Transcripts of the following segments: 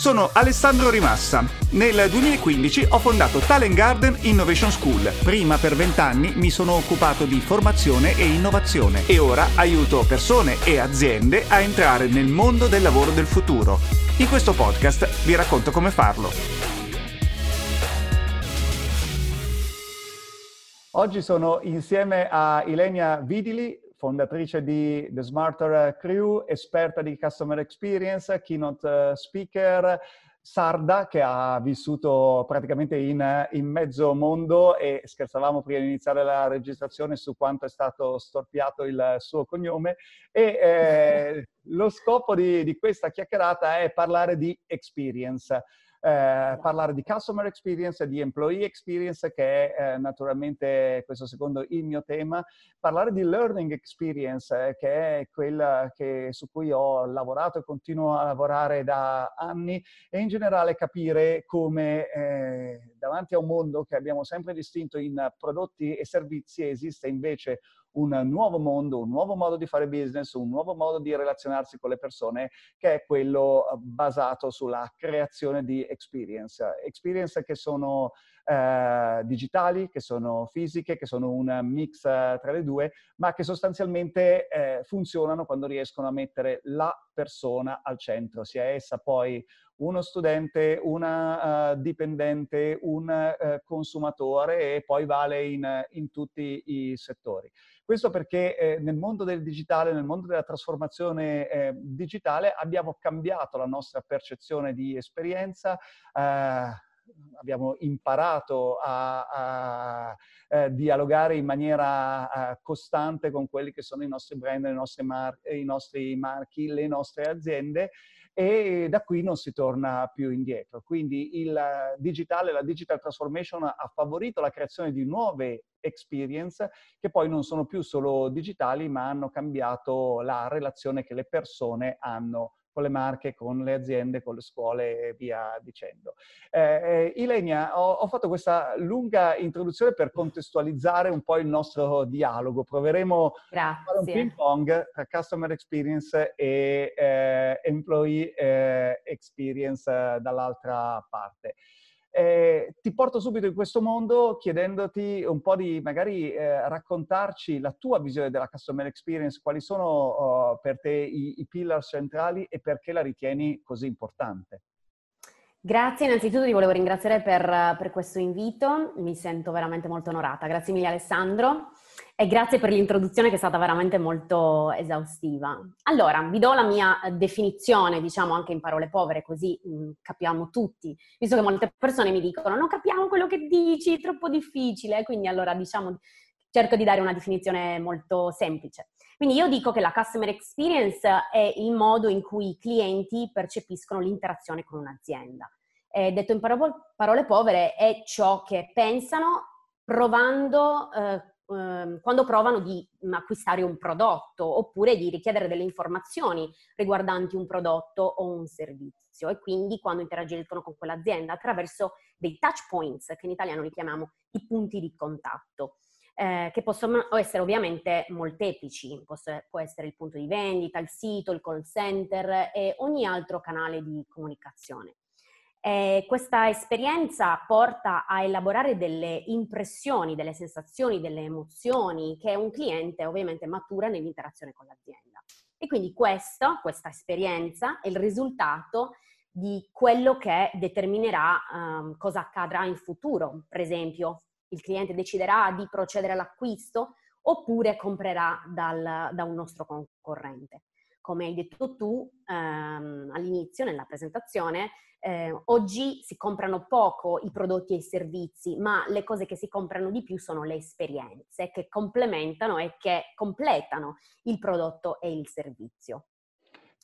Sono Alessandro Rimassa. Nel 2015 ho fondato Talent Garden Innovation School. Prima per vent'anni mi sono occupato di formazione e innovazione e ora aiuto persone e aziende a entrare nel mondo del lavoro del futuro. In questo podcast vi racconto come farlo. Oggi sono insieme a Ilenia Vidili, fondatrice di The Smarter Crew, esperta di Customer Experience, keynote eh, speaker, sarda che ha vissuto praticamente in, in, mezzo mondo e scherzavamo prima di iniziare la registrazione su quanto è stato storpiato il suo cognome. E eh, lo scopo di, di questa chiacchierata è parlare di experience eh, parlare di customer experience, di employee experience, che è eh, naturalmente questo secondo il mio tema, parlare di learning experience, eh, che è quella che, su cui ho lavorato e continuo a lavorare da anni, e in generale capire come eh, davanti a un mondo che abbiamo sempre distinto in prodotti e servizi esiste invece un nuovo mondo, un nuovo modo di fare business, un nuovo modo di relazionarsi con le persone che è quello eh, basato sulla creazione di experience. Experience che sono eh, digitali, che sono fisiche, che sono un mix eh, tra le due, ma che sostanzialmente eh, funzionano quando riescono a mettere la persona al centro, sia essa poi uno studente, una uh, dipendente, un uh, consumatore e poi vale in, in tutti i settori. Questo perché eh, nel mondo del digitale, nel mondo della trasformazione eh, digitale abbiamo cambiato la nostra percezione di esperienza, eh, abbiamo imparato a, a eh, dialogare in maniera eh, costante con quelli che sono i nostri brand, nostre mar- i nostri marchi, le nostre aziende e da qui non si torna più indietro. Quindi il digitale, la digital transformation ha favorito la creazione di nuove experience che poi non sono più solo digitali ma hanno cambiato la relazione che le persone hanno con le marche, con le aziende, con le scuole e via dicendo. Eh, eh, Ilenia, ho, ho, fatto questa lunga introduzione per contestualizzare un po' il nostro dialogo. Proveremo Grazie. a fare un ping pong tra Customer Experience e eh, Employee eh, Experience eh, dall'altra parte. Eh, ti porto subito in questo mondo chiedendoti un po' di magari eh, raccontarci la tua visione della customer experience, quali sono oh, per te i, i pillar centrali e perché la ritieni così importante. Grazie, innanzitutto ti volevo ringraziare per, per questo invito, mi sento veramente molto onorata. Grazie mille Alessandro. E grazie per l'introduzione che è stata veramente molto esaustiva. Allora, vi do la mia definizione, diciamo anche in parole povere, così mh, mm, capiamo tutti, visto che molte persone mi dicono non capiamo quello che dici, è troppo difficile, quindi allora diciamo cerco di dare una definizione molto semplice. Quindi io dico che la customer experience è il modo in cui i clienti percepiscono l'interazione con un'azienda. E detto in parole povere, è ciò che pensano provando eh, Ehm, quando provano di mm, acquistare un prodotto oppure di richiedere delle informazioni riguardanti un prodotto o un servizio e quindi quando interagiscono con quell'azienda attraverso dei touch points, che in italiano li chiamiamo i punti di contatto. Eh, che possono essere ovviamente molteplici, può essere il punto di vendita, il sito, il call center e ogni altro canale di comunicazione. Eh, questa esperienza porta a elaborare delle impressioni, delle sensazioni, delle emozioni che un cliente ovviamente matura nell'interazione con l'azienda. E quindi questo, questa esperienza è il risultato di quello che determinerà um, cosa accadrà in futuro. Per esempio, il cliente deciderà di procedere all'acquisto oppure comprerà dal, da un nostro concorrente. Come hai detto tu um, all'inizio, nella presentazione, eh, oggi si comprano poco i prodotti e i servizi, ma le cose che si comprano di più sono le esperienze che complementano e che completano il prodotto e il servizio.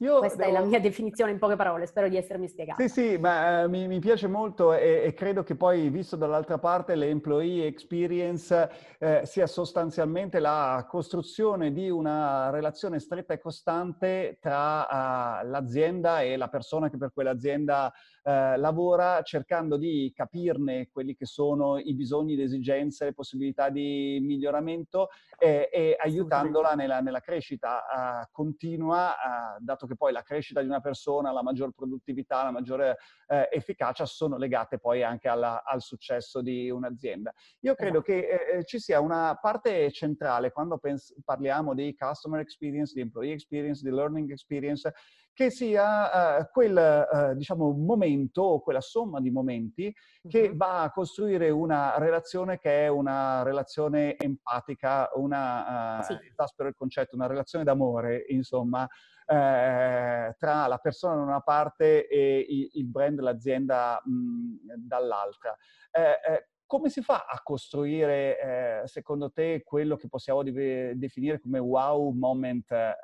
Io Questa devo... è la mia definizione in poche parole, spero di essermi spiegata. Sì, sì, ma uh, mi, mi, piace molto e, e, credo che poi, visto dall'altra parte, l'employee experience eh, sia sostanzialmente la costruzione di una relazione stretta e costante tra uh, l'azienda e la persona che per quell'azienda eh, lavora cercando di capirne quelli che sono i bisogni, le esigenze, le possibilità di miglioramento e, e aiutandola nella, nella crescita. Uh, continua, dato che poi la crescita di una persona, la maggior produttività, la maggiore eh, efficacia sono legate poi anche alla, al successo di un'azienda. Io credo che eh, eh, ci sia una parte centrale quando pens- parliamo di customer experience, di employee experience, di learning experience, che sia uh, quel uh, diciamo, momento o quella somma di momenti che va a costruire una relazione che è una relazione empatica, una, uh, sì. il concetto, una relazione d'amore, insomma, eh, tra la persona da una parte e il brand, l'azienda mh, dall'altra. Eh, eh, come si fa a costruire, eh, secondo te, quello che possiamo de- definire come wow moment eh,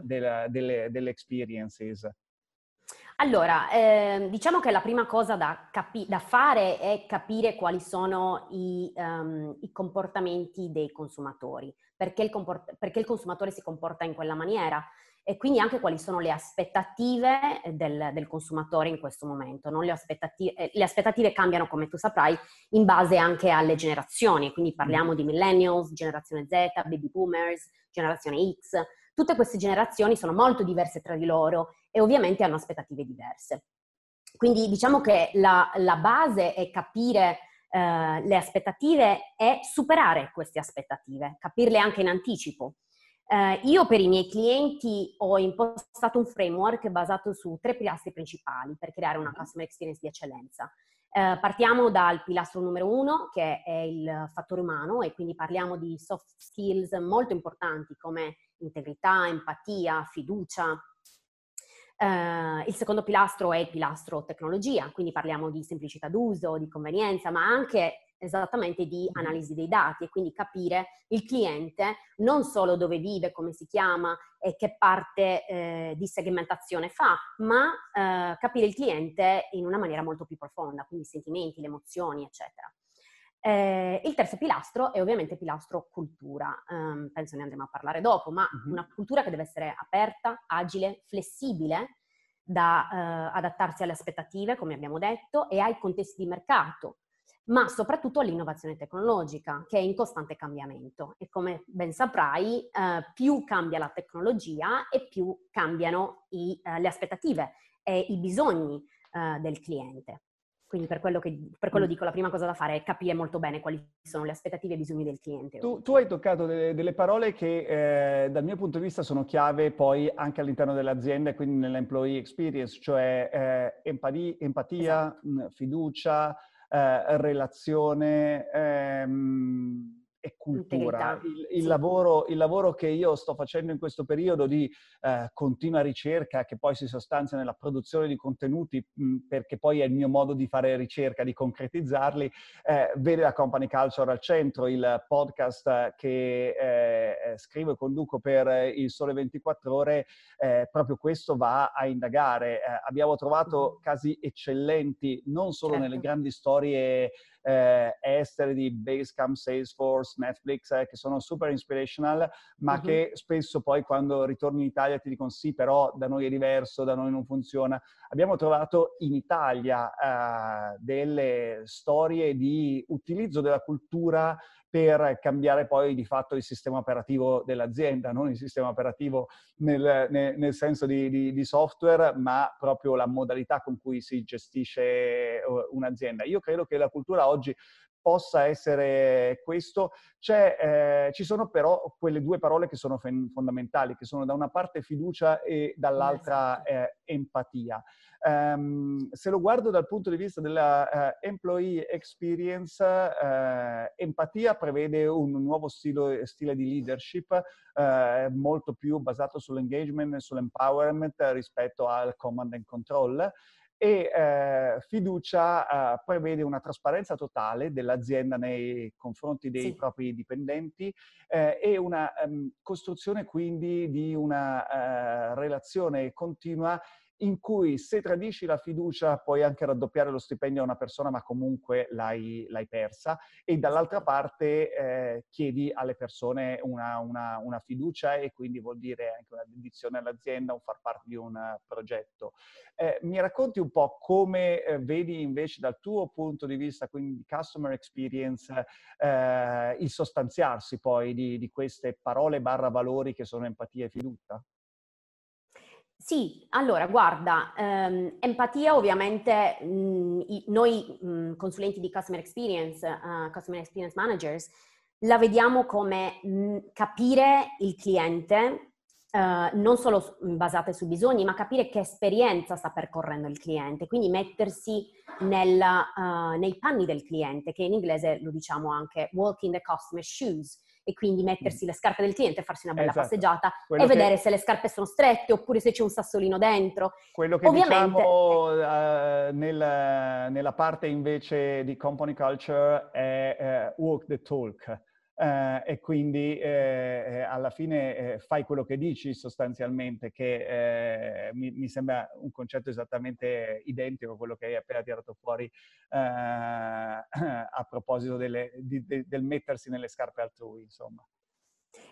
della, delle, delle, experiences? Allora, eh, diciamo che la prima cosa da, capi- da, fare è capire quali sono i, um, i comportamenti dei consumatori, perché il, comport- perché il consumatore si comporta in quella maniera e quindi anche quali sono le aspettative del, del consumatore in questo momento. Le aspettative, eh, le, aspettative, cambiano, come tu saprai, in base anche alle generazioni, quindi parliamo di millennials, generazione Z, baby boomers, generazione X. Tutte queste generazioni sono molto diverse tra di loro e ovviamente hanno aspettative diverse. Quindi diciamo che la, la base è capire eh, le aspettative e superare queste aspettative, capirle anche in anticipo. Eh, io per i miei clienti ho impostato un framework basato su tre pilastri principali per creare una customer experience di eccellenza. Eh, partiamo dal pilastro numero uno, che è il fattore umano, e quindi parliamo di soft skills molto importanti come integrità, empatia, fiducia. Eh, il secondo pilastro è il pilastro tecnologia, quindi parliamo di semplicità d'uso, di convenienza, ma anche esattamente di analisi dei dati e quindi capire il cliente non solo dove vive, come si chiama e che parte eh, di segmentazione fa, ma eh, capire il cliente in una maniera molto più profonda, quindi i sentimenti, le emozioni, eccetera. Eh, il terzo pilastro è ovviamente il pilastro cultura, um, penso ne andremo a parlare dopo, ma uh-huh. una cultura che deve essere aperta, agile, flessibile, da uh, adattarsi alle aspettative, come abbiamo detto, e ai contesti di mercato, ma soprattutto all'innovazione tecnologica che è in costante cambiamento e come ben saprai eh, più cambia la tecnologia e più cambiano i, eh, le aspettative e i bisogni eh, del cliente. Quindi per quello, che, per quello, mm. dico, la prima cosa da fare è capire molto bene quali sono le aspettative e i bisogni del cliente. Tu, tu hai toccato delle, delle parole che eh, dal mio punto di vista sono chiave poi anche all'interno dell'azienda e quindi nell'employee experience, cioè eh, empatia, empatia esatto. fiducia, eh, relazione ehm, cultura. Il, il, sì. lavoro, il, lavoro, che io sto facendo in questo periodo di eh, continua ricerca, che poi si sostanzia nella produzione di contenuti, mh, perché poi è il mio modo di fare ricerca, di concretizzarli, eh, vede la Company Culture al centro, il podcast che eh, eh scrivo e conduco per il Sole 24 Ore, eh, proprio questo va a indagare. Eh, abbiamo trovato casi eccellenti, non solo certo. nelle grandi storie eh, estere di Basecamp, Salesforce, Netflix, eh, che sono super inspirational, ma uh-huh. che spesso poi quando ritorni in Italia ti dicono sì, però da noi è diverso, da noi non funziona. Abbiamo trovato in Italia eh, delle storie di utilizzo della cultura per cambiare poi di fatto il sistema operativo dell'azienda, non il sistema operativo nel, nel, nel senso di, di, di, software, ma proprio la modalità con cui si gestisce uh, un'azienda. Io credo che la cultura oggi possa essere questo. Eh, ci sono però quelle due parole che sono fondamentali, che sono da una parte fiducia e dall'altra esatto. eh, empatia. Um, se lo guardo dal punto di vista della uh, employee experience, uh, empatia prevede un nuovo stile, stile di leadership uh, molto più basato sull'engagement e sull'empowerment rispetto al command and control e eh, fiducia eh, prevede una trasparenza totale dell'azienda nei confronti dei sì. propri dipendenti eh, e una um, costruzione quindi di una relazione continua in cui se tradisci la fiducia puoi anche raddoppiare lo stipendio a una persona, ma comunque l'hai, l'hai persa, e dall'altra parte eh, chiedi alle persone una, una, una, fiducia e quindi vuol dire anche una dedizione all'azienda, un far parte di un progetto. Eh, mi racconti un po' come eh, vedi invece dal tuo punto di vista, quindi customer experience, eh, il sostanziarsi poi di, di queste parole barra valori che sono empatia e fiducia? Sì, allora guarda, ehm, empatia ovviamente mh, i, noi mh, consulenti di Customer Experience, uh, Customer Experience Managers, la vediamo come mh, capire il cliente, uh, non solo basate su bisogni, ma capire che esperienza sta percorrendo il cliente, quindi mettersi nella, uh, nei panni del cliente, che in inglese lo diciamo anche walk in the customer's shoes e quindi mettersi le scarpe del cliente, farsi una bella esatto. passeggiata Quello e che... vedere se le scarpe sono strette oppure se c'è un sassolino dentro. Quello che Ovviamente... diciamo uh, nel, nella parte invece di company culture è uh, walk the talk eh, e quindi eh, eh, alla fine eh, fai quello che dici sostanzialmente, che eh, mi, mi, sembra un concetto esattamente identico a quello che hai appena tirato fuori eh, a proposito delle, di, de, del mettersi nelle scarpe altrui, insomma.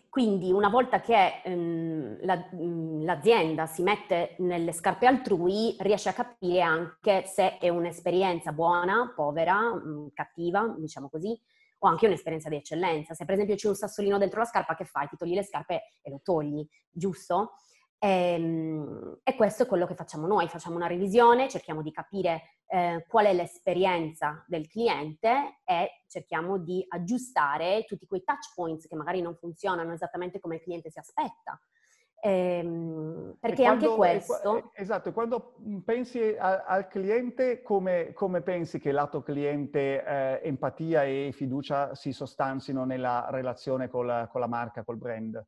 Quindi una volta che ehm, la, l'azienda si mette nelle scarpe altrui, riesce a capire anche se è un'esperienza buona, povera, mh, cattiva, diciamo così, o anche un'esperienza di eccellenza. Se per esempio c'è un sassolino dentro la scarpa, che fai? Ti togli le scarpe e lo togli, giusto? E, ehm, e questo è quello che facciamo noi, facciamo una revisione, cerchiamo di capire eh, qual è l'esperienza del cliente e cerchiamo di aggiustare tutti quei touch points che magari non funzionano esattamente come il cliente si aspetta. Ehm, perché quando, anche questo... Esatto, quando pensi a, al cliente, come, come, pensi che lato cliente eh, empatia e fiducia si sostanzino nella relazione con la, con la marca, col brand?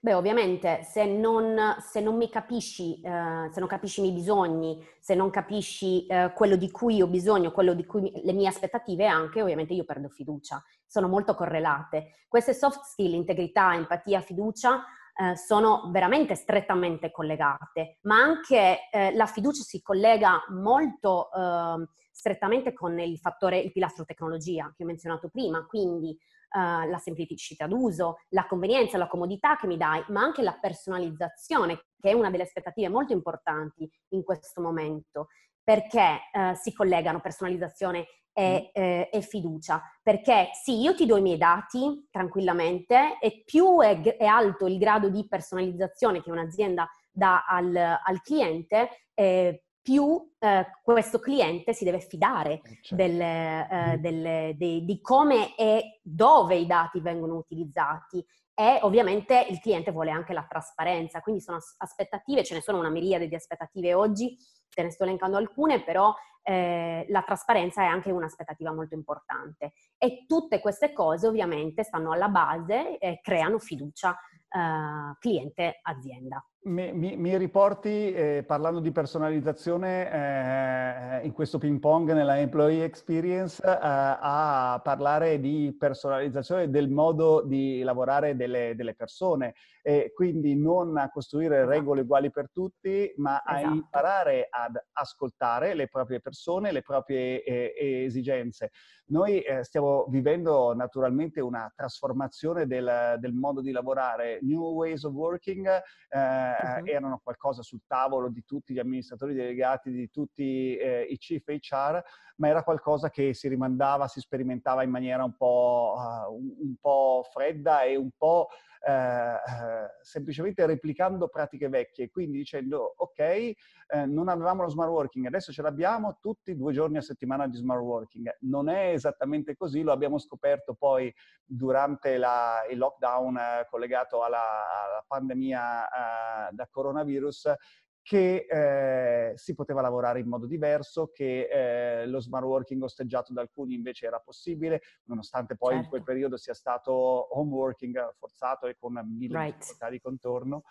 Beh, ovviamente se non, se non mi capisci, eh, se non capisci i miei bisogni, se non capisci eh, quello di cui ho bisogno, quello di cui le mie aspettative anche, ovviamente io perdo fiducia. Sono molto correlate. Queste soft skill, integrità, empatia, fiducia, eh, sono veramente strettamente collegate, ma anche eh, la fiducia si collega molto eh, strettamente con il fattore, il pilastro tecnologia che ho menzionato prima, quindi Uh, la semplicità d'uso, la convenienza, la comodità che mi dai, ma anche la personalizzazione, che è una delle aspettative molto importanti in questo momento, perché uh, si collegano personalizzazione e, eh, e, fiducia. Perché sì, io ti do i miei dati tranquillamente e più è, è alto il grado di personalizzazione che un'azienda dà al, al cliente, eh, più eh, questo cliente si deve fidare eh, certo. delle, eh, mm. delle, de, di come e dove i dati vengono utilizzati e ovviamente il cliente vuole anche la trasparenza, quindi sono aspettative, ce ne sono una miriade di aspettative oggi, te ne sto elencando alcune, però eh, la trasparenza è anche un'aspettativa molto importante e tutte queste cose ovviamente stanno alla base e creano fiducia eh, cliente-azienda. Mi, mi, mi, riporti, eh, parlando di personalizzazione, eh, in questo ping pong nella employee experience, eh, a parlare di personalizzazione del modo di lavorare delle, delle persone e quindi non a costruire esatto. regole uguali per tutti, ma esatto. a imparare ad ascoltare le proprie persone, le proprie eh, esigenze. Noi eh, stiamo vivendo naturalmente una trasformazione del, del, modo di lavorare, new ways of working eh, uh-huh. erano qualcosa sul tavolo di tutti gli amministratori delegati, di tutti eh, i chief HR, ma era qualcosa che si rimandava, si sperimentava in maniera un po', uh, un, un po fredda e un po' Eh, eh, semplicemente replicando pratiche vecchie, quindi dicendo ok, eh, non avevamo lo smart working, adesso ce l'abbiamo tutti due giorni a settimana di smart working. Non è esattamente così, lo abbiamo scoperto poi durante la, il lockdown eh, collegato alla, alla pandemia eh, da coronavirus che eh, si poteva lavorare in modo diverso, che eh, lo smart working osteggiato da alcuni invece era possibile, nonostante poi certo. in quel certo. periodo sia stato home working forzato e con mille right. difficoltà di contorno.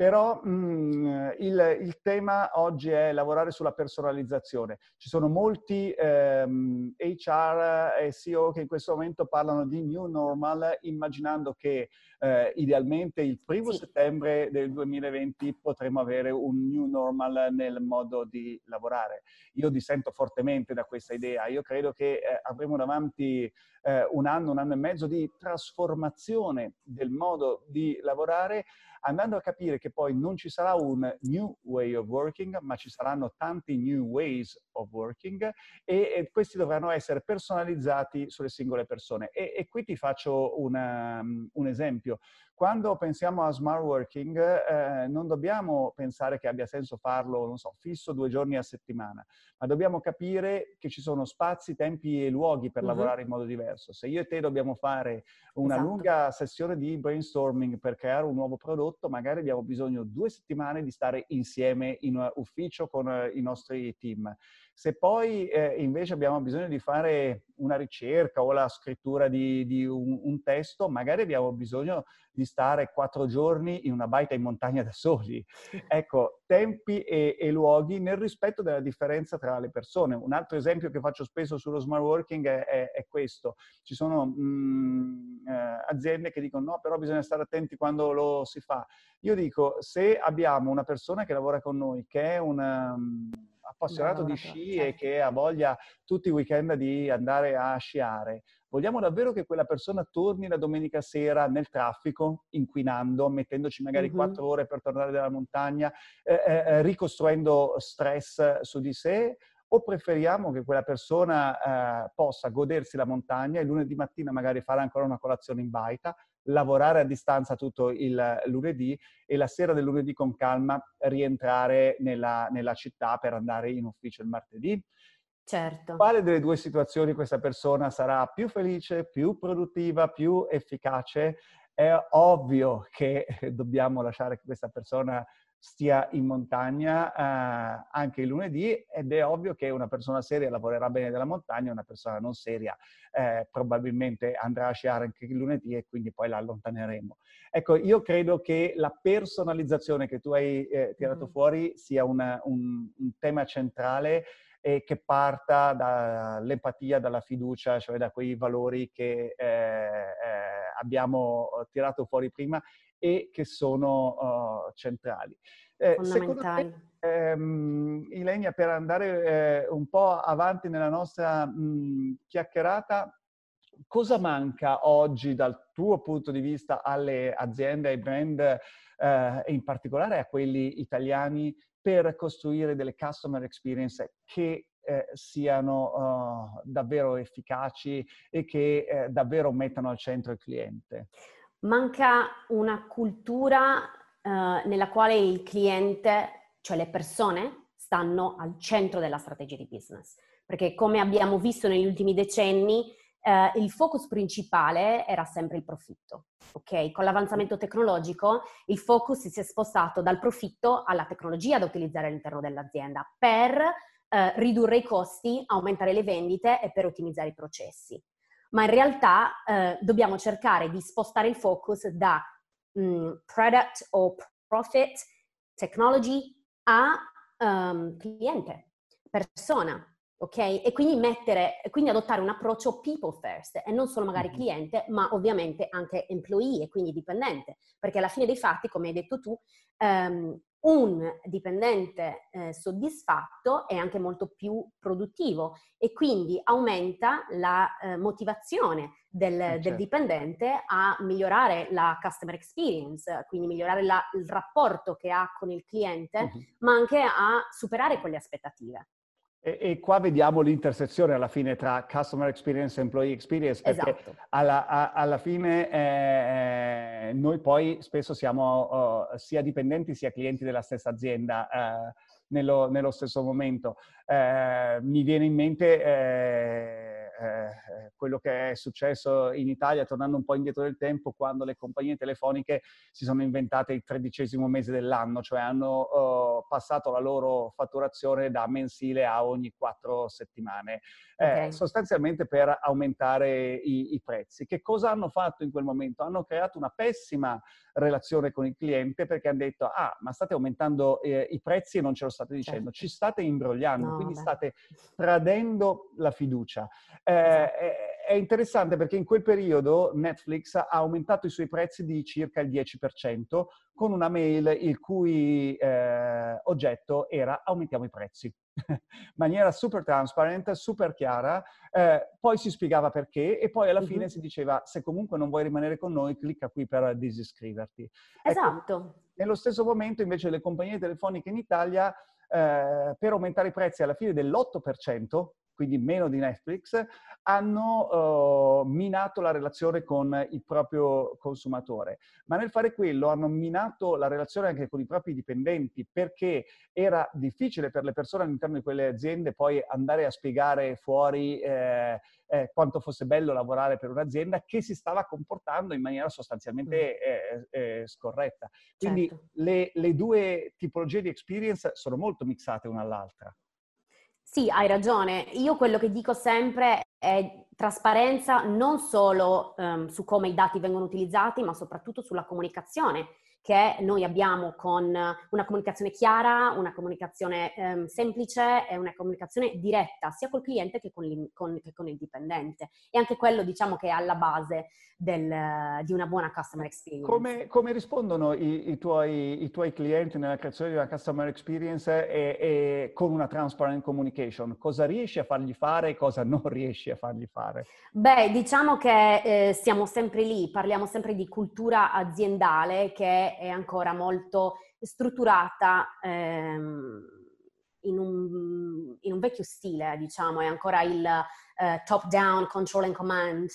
Però mh, mm, il, il, tema oggi è lavorare sulla personalizzazione. Ci sono molti ehm, HR e CEO che in questo momento parlano di new normal, immaginando che eh, idealmente il primo sì. settembre del 2020 potremo avere un new normal nel modo di lavorare. Io dissento fortemente da questa idea. Io credo che eh, avremo davanti eh, un anno, un anno e mezzo di trasformazione del modo di lavorare andando a capire che poi non ci sarà un new way of working, ma ci saranno tanti new ways of working e, e questi dovranno essere personalizzati sulle singole persone. E, e qui ti faccio una, un esempio. Quando pensiamo a smart working, eh, non dobbiamo pensare che abbia senso farlo, non so, fisso due giorni a settimana, ma dobbiamo capire che ci sono spazi, tempi e luoghi per uh-huh. lavorare in modo diverso. Se io e te dobbiamo fare una esatto. lunga sessione di brainstorming per creare un nuovo prodotto, magari abbiamo bisogno due settimane di stare insieme in ufficio con uh, i nostri team. Se poi eh, invece abbiamo bisogno di fare una ricerca o la scrittura di, di un, un, testo, magari abbiamo bisogno di stare quattro giorni in una baita in montagna da soli. Ecco, tempi e, e, luoghi nel rispetto della differenza tra le persone. Un altro esempio che faccio spesso sullo smart working è, è, è questo. Ci sono mh, mm, eh, aziende che dicono no, però bisogna stare attenti quando lo si fa. Io dico, se abbiamo una persona che lavora con noi che è una... Um, appassionato di sci certo. e che ha voglia tutti i weekend di andare a sciare, vogliamo davvero che quella persona torni la domenica sera nel traffico, inquinando, mettendoci magari quattro mm-hmm. ore per tornare dalla montagna, eh, eh, eh, ricostruendo stress su di sé? O preferiamo che quella persona eh, possa godersi la montagna e lunedì mattina magari fare ancora una colazione in baita, lavorare a distanza tutto il lunedì e la sera del lunedì con calma rientrare nella, nella città per andare in ufficio il martedì. Certo. Quale delle due situazioni questa persona sarà più felice, più produttiva, più efficace? È ovvio che dobbiamo lasciare che questa persona stia in montagna eh, anche il lunedì ed è ovvio che una persona seria lavorerà bene della montagna, una persona non seria eh, probabilmente andrà a sciare anche il lunedì e quindi poi la allontaneremo. Ecco, io credo che la personalizzazione che tu hai eh, tirato mm. fuori sia una, un, un tema centrale e che parta dall'empatia, dalla fiducia, cioè da quei valori che eh, eh, abbiamo tirato fuori prima e che sono uh, centrali. Eh, Fondamentali. Te, ehm, Ilenia, per andare eh, un po' avanti nella nostra mh, chiacchierata, cosa manca oggi dal tuo punto di vista alle aziende, ai brand eh, e in particolare a quelli italiani per costruire delle customer experience che eh, siano uh, davvero efficaci e che eh, davvero mettano al centro il cliente? Manca una cultura uh, nella quale il cliente, cioè le persone, stanno al centro della strategia di business. Perché come abbiamo visto negli ultimi decenni, uh, il focus principale era sempre il profitto. Ok? Con l'avanzamento tecnologico il focus si è spostato dal profitto alla tecnologia da utilizzare all'interno dell'azienda per uh, ridurre i costi, aumentare le vendite e per ottimizzare i processi ma in realtà eh, dobbiamo cercare di spostare il focus da mh, mm, product o profit, technology a um, cliente, persona, ok? E quindi mettere, quindi adottare un approccio people first e non solo magari mm-hmm. cliente, ma ovviamente anche employee e quindi dipendente, perché alla fine dei fatti, come hai detto tu, um, un dipendente eh, soddisfatto è anche molto più produttivo e quindi aumenta la eh, motivazione del, eh, certo. del, dipendente a migliorare la customer experience, quindi migliorare la, il rapporto che ha con il cliente, uh-huh. ma anche a superare quelle aspettative. E, e, qua vediamo l'intersezione alla fine tra customer experience e employee experience, perché esatto. alla, a, alla, fine eh, eh, noi poi spesso siamo uh, sia dipendenti sia clienti della stessa azienda uh, nello, nello, stesso momento. Uh, mi viene in mente eh, quello che è successo in Italia, tornando un po' indietro del tempo, quando le compagnie telefoniche si sono inventate il tredicesimo mese dell'anno, cioè hanno uh, passato la loro fatturazione da mensile a ogni quattro settimane, eh, okay. sostanzialmente per aumentare i, i prezzi. Che cosa hanno fatto in quel momento? Hanno creato una pessima relazione con il cliente perché hanno detto ah ma state aumentando eh, i prezzi e non ce lo state dicendo, certo. ci state imbrogliando, no, quindi beh. state tradendo la fiducia. Eh, esatto. È interessante perché in quel periodo Netflix ha aumentato i suoi prezzi di circa il 10% con una mail il cui eh, oggetto era aumentiamo i prezzi. In maniera super transparent, super chiara, eh, poi si spiegava perché e poi alla fine uh-huh. si diceva se comunque non vuoi rimanere con noi clicca qui per disiscriverti. Esatto. Ecco, nello stesso momento invece le compagnie telefoniche in Italia eh, per aumentare i prezzi alla fine dell'8%, quindi meno di Netflix, hanno uh, minato la relazione con il proprio consumatore. Ma nel fare quello hanno minato la relazione anche con i propri dipendenti perché era difficile per le persone all'interno di quelle aziende poi andare a spiegare fuori eh, eh, quanto fosse bello lavorare per un'azienda che si stava comportando in maniera sostanzialmente mm. eh, scorretta. Quindi certo. le, le due tipologie di experience sono molto mixate una all'altra. Sì, hai ragione. Io quello che dico sempre è trasparenza non solo um, su come i dati vengono utilizzati, ma soprattutto sulla comunicazione che noi abbiamo con una comunicazione chiara, una comunicazione um, semplice e una comunicazione diretta sia col cliente che con, con, che con, il dipendente. E anche quello diciamo che è alla base del, di una buona customer experience. Come, come rispondono i, i, tuoi, i, tuoi, clienti nella creazione di una customer experience e, e, con una transparent communication? Cosa riesci a fargli fare e cosa non riesci a fargli fare? Beh, diciamo che eh, siamo sempre lì, parliamo sempre di cultura aziendale che è ancora molto strutturata. Ehm, in un, in un, vecchio stile, diciamo, è ancora il uh, top-down control and command,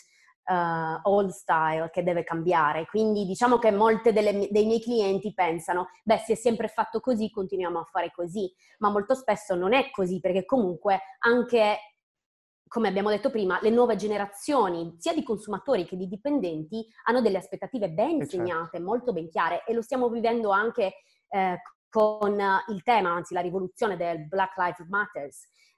uh, old style che deve cambiare. Quindi diciamo che delle, dei miei clienti pensano, beh, si è sempre fatto così, continuiamo a fare così, ma molto spesso non è così perché comunque anche come abbiamo detto prima, le nuove generazioni, sia di consumatori che di dipendenti, hanno delle aspettative ben eh, segnate, certo. molto ben chiare e lo stiamo vivendo anche eh, con il tema, anzi la rivoluzione del Black Lives Matter,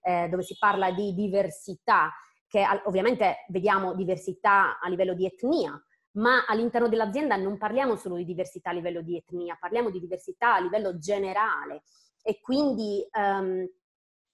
eh, dove si parla di diversità, che ovviamente vediamo diversità a livello di etnia, ma all'interno dell'azienda non parliamo solo di diversità a livello di etnia, parliamo di diversità a livello generale e quindi um,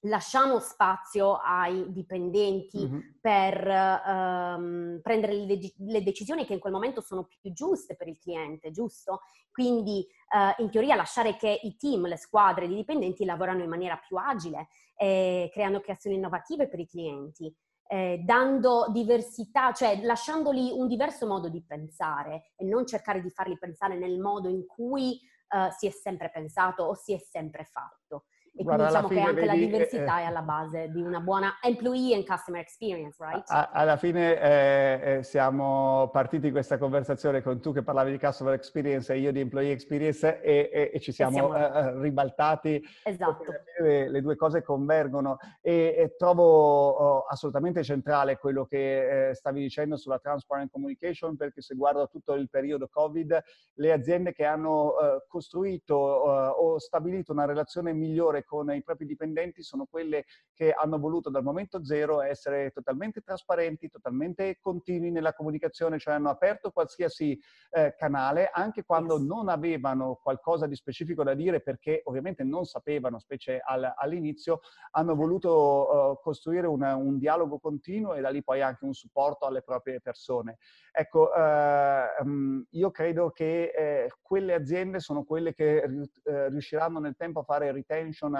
lasciamo spazio ai dipendenti mm-hmm. per um, prendere le, le, decisioni che in quel momento sono più giuste per il cliente, giusto? Quindi uh, in teoria lasciare che i team, le squadre di dipendenti lavorano in maniera più agile, eh, creando creazioni innovative per i clienti eh, dando diversità, cioè lasciandoli un diverso modo di pensare e non cercare di farli pensare nel modo in cui eh, si è sempre pensato o si è sempre fatto. E Guarda, quindi diciamo che anche vedi, la diversità eh, è alla base di una buona employee and customer experience, right? A, alla fine eh, eh, siamo partiti questa conversazione con tu che parlavi di customer experience e io di employee experience e, e, e ci siamo, siamo... Uh, ribaltati. Esatto. Le, le, due cose convergono e, e trovo oh, assolutamente centrale quello che eh, stavi dicendo sulla transparent communication perché se guardo tutto il periodo Covid, le aziende che hanno costruito o stabilito una relazione migliore con i propri dipendenti sono quelle che hanno voluto dal momento zero essere totalmente trasparenti, totalmente continui nella comunicazione, cioè hanno aperto qualsiasi eh, canale, anche quando yes. non avevano qualcosa di specifico da dire, perché ovviamente non sapevano, specie al, all'inizio, hanno voluto uh, costruire una, un dialogo continuo e da lì poi anche un supporto alle proprie persone. Ecco, uh, io credo che eh, quelle aziende sono quelle che eh, riusciranno nel tempo a fare retention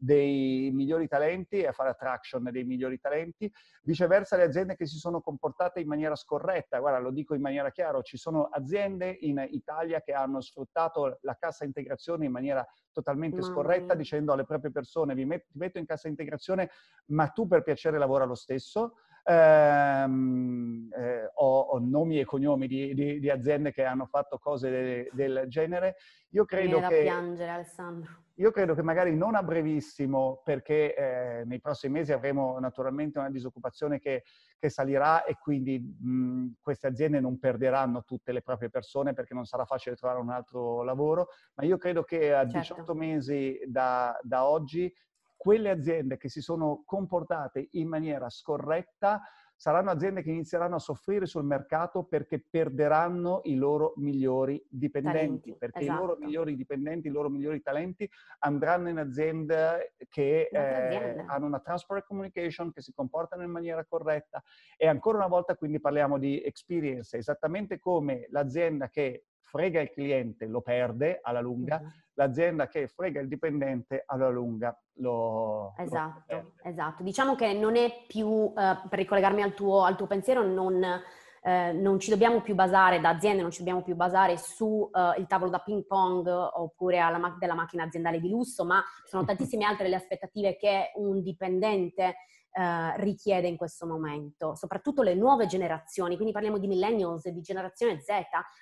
dei migliori talenti e a fare attraction dei migliori talenti. Viceversa le aziende che si sono comportate in maniera scorretta, guarda lo dico in maniera chiara, ci sono aziende in Italia che hanno sfruttato la cassa integrazione in maniera totalmente scorretta dicendo alle proprie persone vi metto, in cassa integrazione ma tu per piacere lavora lo stesso. Ehm, eh, nomi e cognomi di, di, di, aziende che hanno fatto cose de, del genere. Io credo che... piangere Alessandro. Io credo che magari non a brevissimo, perché eh, nei prossimi mesi avremo naturalmente una disoccupazione che, che salirà e quindi mh, queste aziende non perderanno tutte le proprie persone perché non sarà facile trovare un altro lavoro, ma io credo che a certo. 18 mesi da, da oggi quelle aziende che si sono comportate in maniera scorretta saranno aziende che inizieranno a soffrire sul mercato perché perderanno i loro migliori dipendenti, talenti, perché esatto. i loro esatto. migliori dipendenti, i loro migliori talenti andranno in aziende che eh, hanno una transparent communication, che si comportano in maniera corretta e ancora una volta quindi parliamo di experience, esattamente come l'azienda che frega il cliente lo perde alla lunga, mm-hmm. l'azienda che frega il dipendente alla lunga lo Esatto, lo esatto. Diciamo che non è più, uh, per ricollegarmi al tuo, al tuo pensiero, non, eh, non ci dobbiamo più basare, da aziende non ci dobbiamo più basare sul uh, tavolo da ping pong oppure alla, della macchina aziendale di lusso, ma sono tantissime altre le aspettative che un dipendente Uh, richiede in questo momento, soprattutto le nuove generazioni, quindi parliamo di millennials e di generazione Z,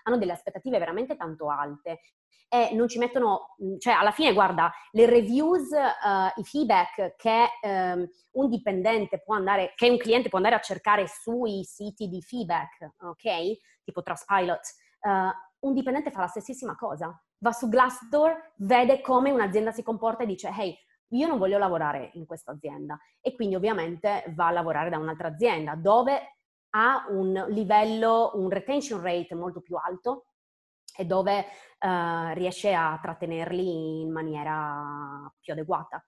hanno delle aspettative veramente tanto alte e non ci mettono, cioè alla fine guarda, le reviews, uh, i feedback che um, un dipendente può andare, che un cliente può andare a cercare sui siti di feedback, ok? Tipo Trustpilot, uh, un dipendente fa la stessissima cosa, va su Glassdoor, vede come un'azienda si comporta e dice, hey, io non voglio lavorare in questa azienda e quindi ovviamente va a lavorare da un'altra azienda dove ha un livello, un retention rate molto più alto e dove uh, riesce a trattenerli in maniera più adeguata.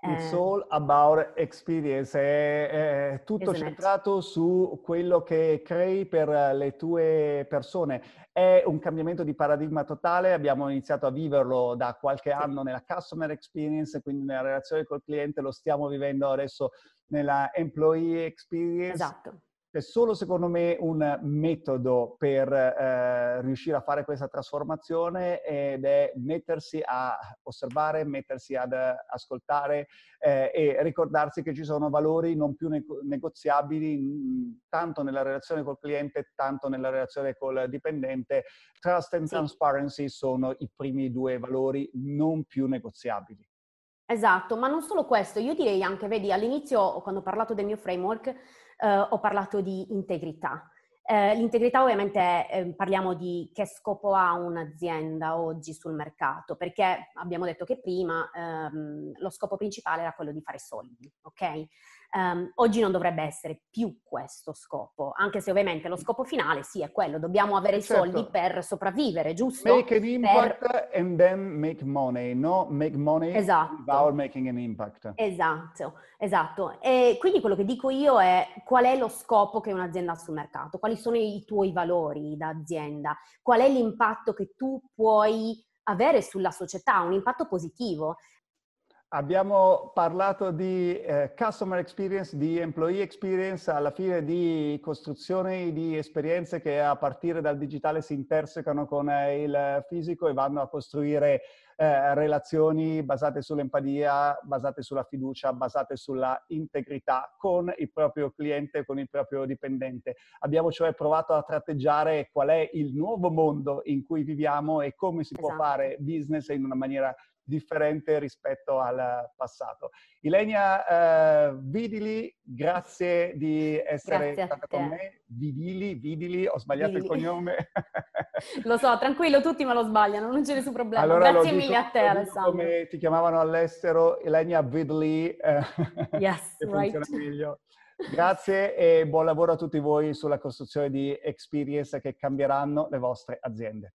It's eh, all about experience, è, è tutto esatto. centrato su quello che crei per le tue persone. È un cambiamento di paradigma totale, abbiamo iniziato a viverlo da qualche sì. anno nella customer experience, quindi nella relazione col cliente, lo stiamo vivendo adesso nella employee experience. Esatto è solo secondo me un metodo per eh, riuscire a fare questa trasformazione ed è mettersi a osservare, mettersi ad ascoltare eh, e ricordarsi che ci sono valori non più negoziabili mh, tanto nella relazione col cliente, tanto nella relazione col dipendente. Trust and sì. transparency sono i primi due valori non più negoziabili. Esatto, ma non solo questo, io direi anche, vedi, all'inizio quando ho parlato del mio framework, eh, ho parlato di integrità. Eh, l'integrità ovviamente eh, parliamo di che scopo ha un'azienda oggi sul mercato, perché abbiamo detto che prima ehm, lo scopo principale era quello di fare soldi, ok? Um, oggi non dovrebbe essere più questo scopo, anche se ovviamente lo scopo finale sì è quello, dobbiamo avere i certo. soldi per sopravvivere, giusto? Make an impact per... and then make money, no? Make money esatto. without making an impact. Esatto, esatto. E quindi quello che dico io è qual è lo scopo che un'azienda ha sul mercato, quali sono i tuoi valori d'azienda, qual è l'impatto che tu puoi avere sulla società, un impatto positivo. Abbiamo parlato di eh, customer experience, di employee experience, alla fine di costruzioni di esperienze che a partire dal digitale si intersecano con eh, il fisico e vanno a costruire eh, relazioni basate sull'empatia, basate sulla fiducia, basate sulla integrità con il proprio cliente, con il proprio dipendente. Abbiamo cioè provato a tratteggiare qual è il nuovo mondo in cui viviamo e come si esatto. può fare business in una maniera differente rispetto al passato. Ilenia eh, Vidili, grazie di essere grazie stata con me. Vidili, Vidili, ho sbagliato Vidili. il cognome. lo so, tranquillo, tutti me lo sbagliano, non c'è nessun problema. Allora, grazie mille a te Alessandro. Come ti chiamavano all'estero, Ilenia Vidili, eh, yes, right. meglio. Grazie e buon lavoro a tutti voi sulla costruzione di experience che cambieranno le vostre aziende.